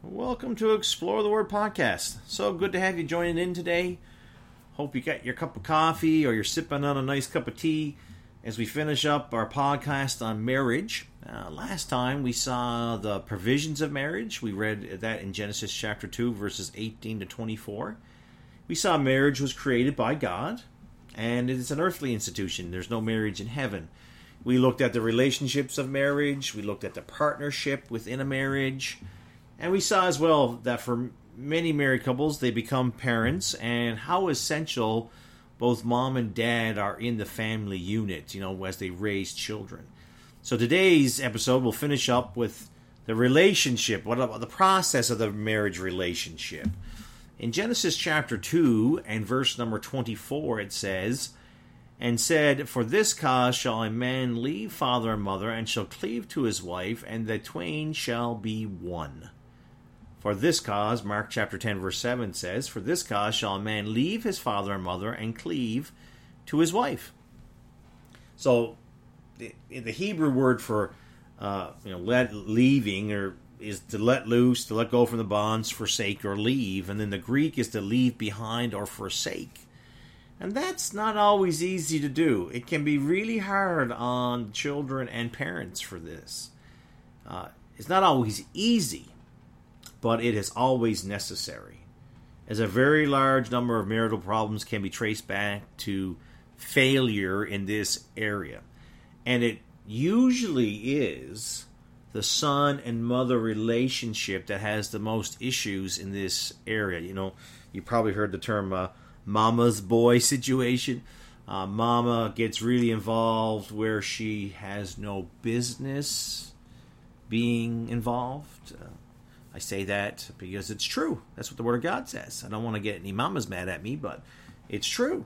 Welcome to Explore the Word podcast. So good to have you joining in today. Hope you got your cup of coffee or you're sipping on a nice cup of tea as we finish up our podcast on marriage. Uh, last time we saw the provisions of marriage. We read that in Genesis chapter 2, verses 18 to 24. We saw marriage was created by God and it is an earthly institution. There's no marriage in heaven. We looked at the relationships of marriage, we looked at the partnership within a marriage. And we saw as well that for many married couples, they become parents, and how essential both mom and dad are in the family unit, you know, as they raise children. So today's episode will finish up with the relationship, what about the process of the marriage relationship. In Genesis chapter 2 and verse number 24, it says, And said, For this cause shall a man leave father and mother, and shall cleave to his wife, and the twain shall be one. For this cause, Mark chapter 10, verse 7 says, For this cause shall a man leave his father and mother and cleave to his wife. So, the, the Hebrew word for uh, you know let, leaving or is to let loose, to let go from the bonds, forsake, or leave. And then the Greek is to leave behind or forsake. And that's not always easy to do. It can be really hard on children and parents for this. Uh, it's not always easy but it is always necessary. As a very large number of marital problems can be traced back to failure in this area. And it usually is the son and mother relationship that has the most issues in this area. You know, you probably heard the term uh, mama's boy situation. Uh, mama gets really involved where she has no business being involved. Uh, I say that because it's true. That's what the Word of God says. I don't want to get any mamas mad at me, but it's true.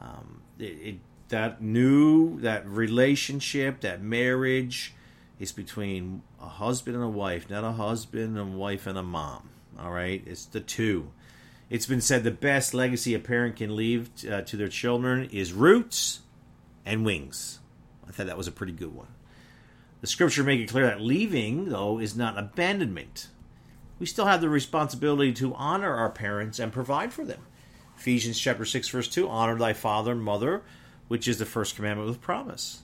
Um, it, it, that new that relationship, that marriage, is between a husband and a wife, not a husband and wife and a mom. All right, it's the two. It's been said the best legacy a parent can leave uh, to their children is roots and wings. I thought that was a pretty good one. The scripture make it clear that leaving, though, is not abandonment we still have the responsibility to honor our parents and provide for them. Ephesians chapter 6 verse 2 honor thy father and mother which is the first commandment with promise.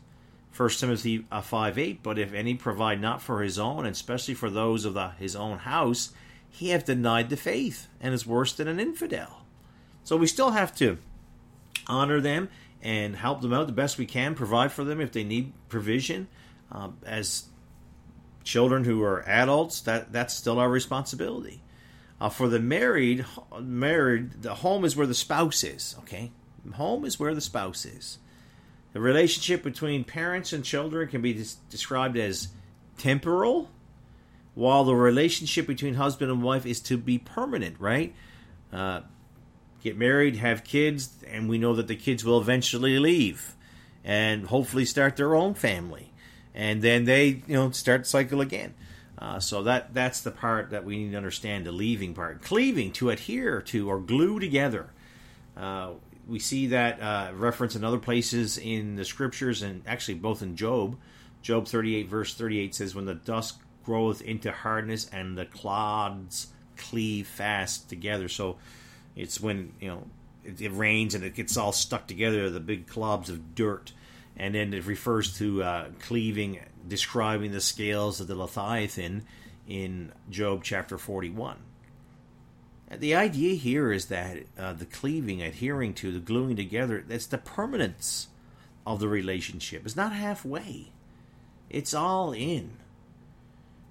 1 Timothy uh, 5 8 but if any provide not for his own and especially for those of the, his own house he hath denied the faith and is worse than an infidel. So we still have to honor them and help them out the best we can, provide for them if they need provision. Uh, as children who are adults, that that's still our responsibility. Uh, for the married, married, the home is where the spouse is. Okay, home is where the spouse is. The relationship between parents and children can be des- described as temporal, while the relationship between husband and wife is to be permanent. Right? Uh, get married, have kids, and we know that the kids will eventually leave and hopefully start their own family and then they you know start cycle again. Uh, so that that's the part that we need to understand the leaving part, cleaving to adhere to or glue together. Uh, we see that uh, reference in other places in the scriptures, and actually both in Job. Job 38 verse 38 says, "When the dust groweth into hardness and the clods cleave fast together." So it's when you know it, it rains and it gets all stuck together, the big clobs of dirt and then it refers to uh, cleaving, describing the scales of the Leviathan in Job chapter 41. The idea here is that uh, the cleaving, adhering to, the gluing together, that's the permanence of the relationship. It's not halfway, it's all in.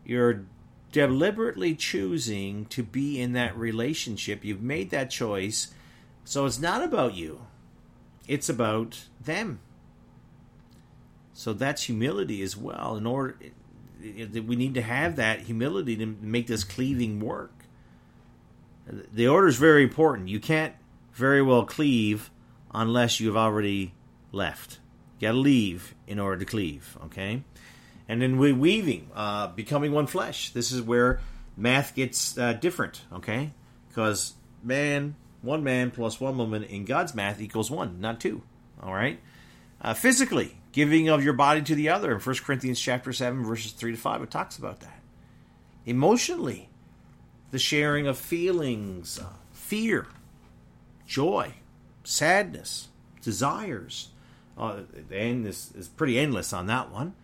You're deliberately choosing to be in that relationship. You've made that choice. So it's not about you, it's about them. So that's humility as well. In order, we need to have that humility to make this cleaving work. The order is very important. You can't very well cleave unless you've already left. You got to leave in order to cleave. Okay, and then we're weaving, uh, becoming one flesh. This is where math gets uh, different. Okay, because man, one man plus one woman in God's math equals one, not two. All right. Uh, physically, giving of your body to the other. In 1 Corinthians chapter 7, verses 3 to 5, it talks about that. Emotionally, the sharing of feelings, uh, fear, joy, sadness, desires. Uh, the end is, is pretty endless on that one.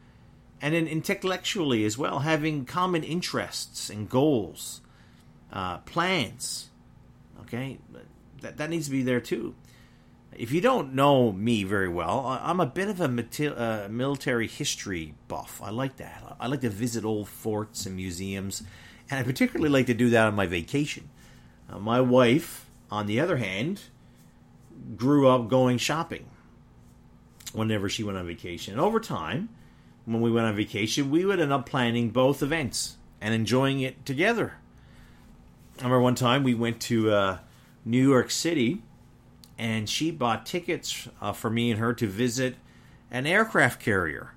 And then intellectually as well, having common interests and goals, uh, plans. Okay, that, that needs to be there too. If you don't know me very well, I'm a bit of a uh, military history buff. I like that. I like to visit old forts and museums, and I particularly like to do that on my vacation. Uh, my wife, on the other hand, grew up going shopping whenever she went on vacation. And over time, when we went on vacation, we would end up planning both events and enjoying it together. I remember one time we went to uh, New York City and she bought tickets uh, for me and her to visit an aircraft carrier.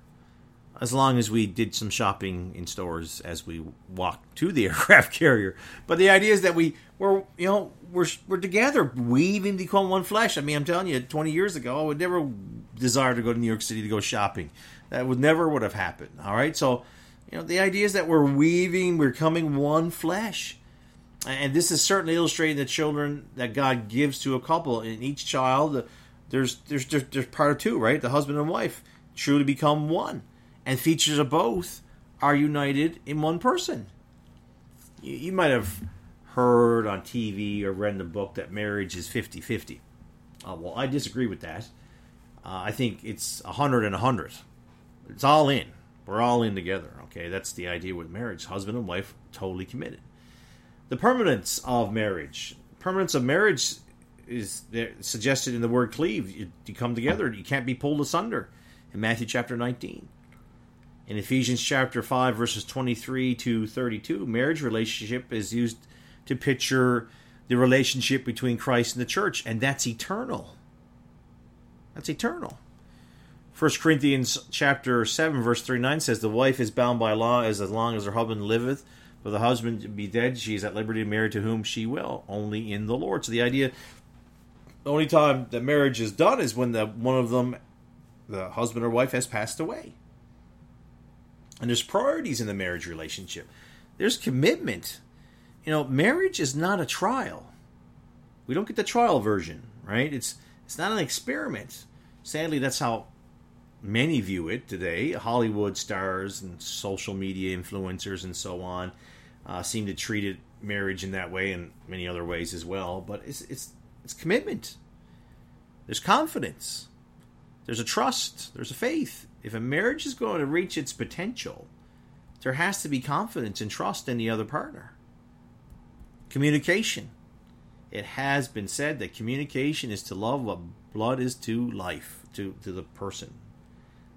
As long as we did some shopping in stores as we walked to the aircraft carrier, but the idea is that we were, you know, we're we're together, weaving become one flesh. I mean, I'm telling you, 20 years ago, I would never desire to go to New York City to go shopping. That would never would have happened. All right, so you know, the idea is that we're weaving, we're coming one flesh and this is certainly illustrating the children that God gives to a couple. In each child, there's there's there's, there's part of two, right? The husband and wife truly become one, and features of both are united in one person. You, you might have heard on TV or read in the book that marriage is 50 50. Uh, well, I disagree with that. Uh, I think it's 100 and 100. It's all in. We're all in together, okay? That's the idea with marriage. Husband and wife totally committed the permanence of marriage. Permanence of marriage is suggested in the word cleave. You, you, come together. You can't be pulled asunder. In Matthew chapter 19. In Ephesians chapter 5, verses 23 to 32, marriage relationship is used to picture the relationship between Christ and the church, and that's eternal. That's eternal. 1 Corinthians chapter 7, verse 39 says, The wife is bound by law as long as her husband liveth for the husband be dead, she is at liberty to marry to whom she will, only in the Lord. So the idea, the only time that marriage is done is when the one of them, the husband or wife, has passed away. And there's priorities in the marriage relationship. There's commitment. You know, marriage is not a trial. We don't get the trial version, right? It's it's not an experiment. Sadly, that's how many view it today. Hollywood stars and social media influencers and so on uh, seem to treat it marriage in that way and many other ways as well. But it's it's it's commitment. There's confidence. There's a trust. There's a faith. If a marriage is going to reach its potential, there has to be confidence and trust in the other partner. Communication. It has been said that communication is to love what blood is to life, to, to the person.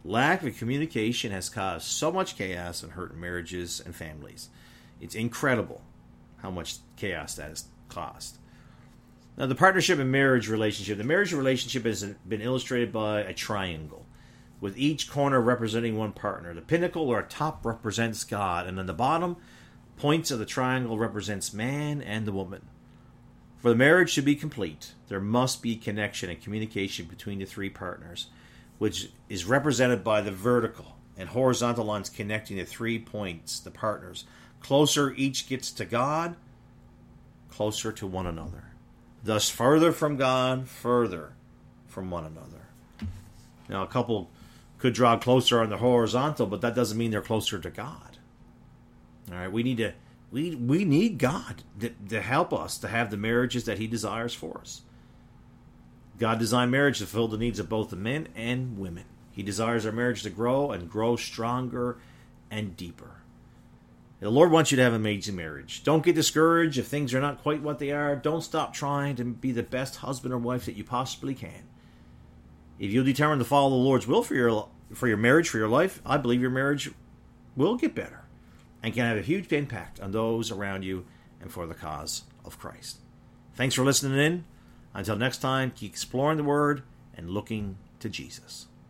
Lack of communication has caused so much chaos and hurt in marriages and families. It's incredible how much chaos that has caused. Now, the partnership and marriage relationship. The marriage relationship has been illustrated by a triangle, with each corner representing one partner. The pinnacle or top represents God, and on the bottom, points of the triangle represents man and the woman. For the marriage to be complete, there must be connection and communication between the three partners, which is represented by the vertical and horizontal lines connecting the three points, the partners, Closer each gets to God, closer to one another. Thus, further from God, further from one another. Now, a couple could draw closer on the horizontal, but that doesn't mean they're closer to God. All right, we need to we we need God to, to help us to have the marriages that He desires for us. God designed marriage to fulfill the needs of both the men and women. He desires our marriage to grow and grow stronger and deeper. The Lord wants you to have an amazing marriage. Don't get discouraged if things are not quite what they are. Don't stop trying to be the best husband or wife that you possibly can. If you'll determine to follow the Lord's will for your for your marriage, for your life, I believe your marriage will get better and can have a huge impact on those around you and for the cause of Christ. Thanks for listening in. Until next time, keep exploring the Word and looking to Jesus.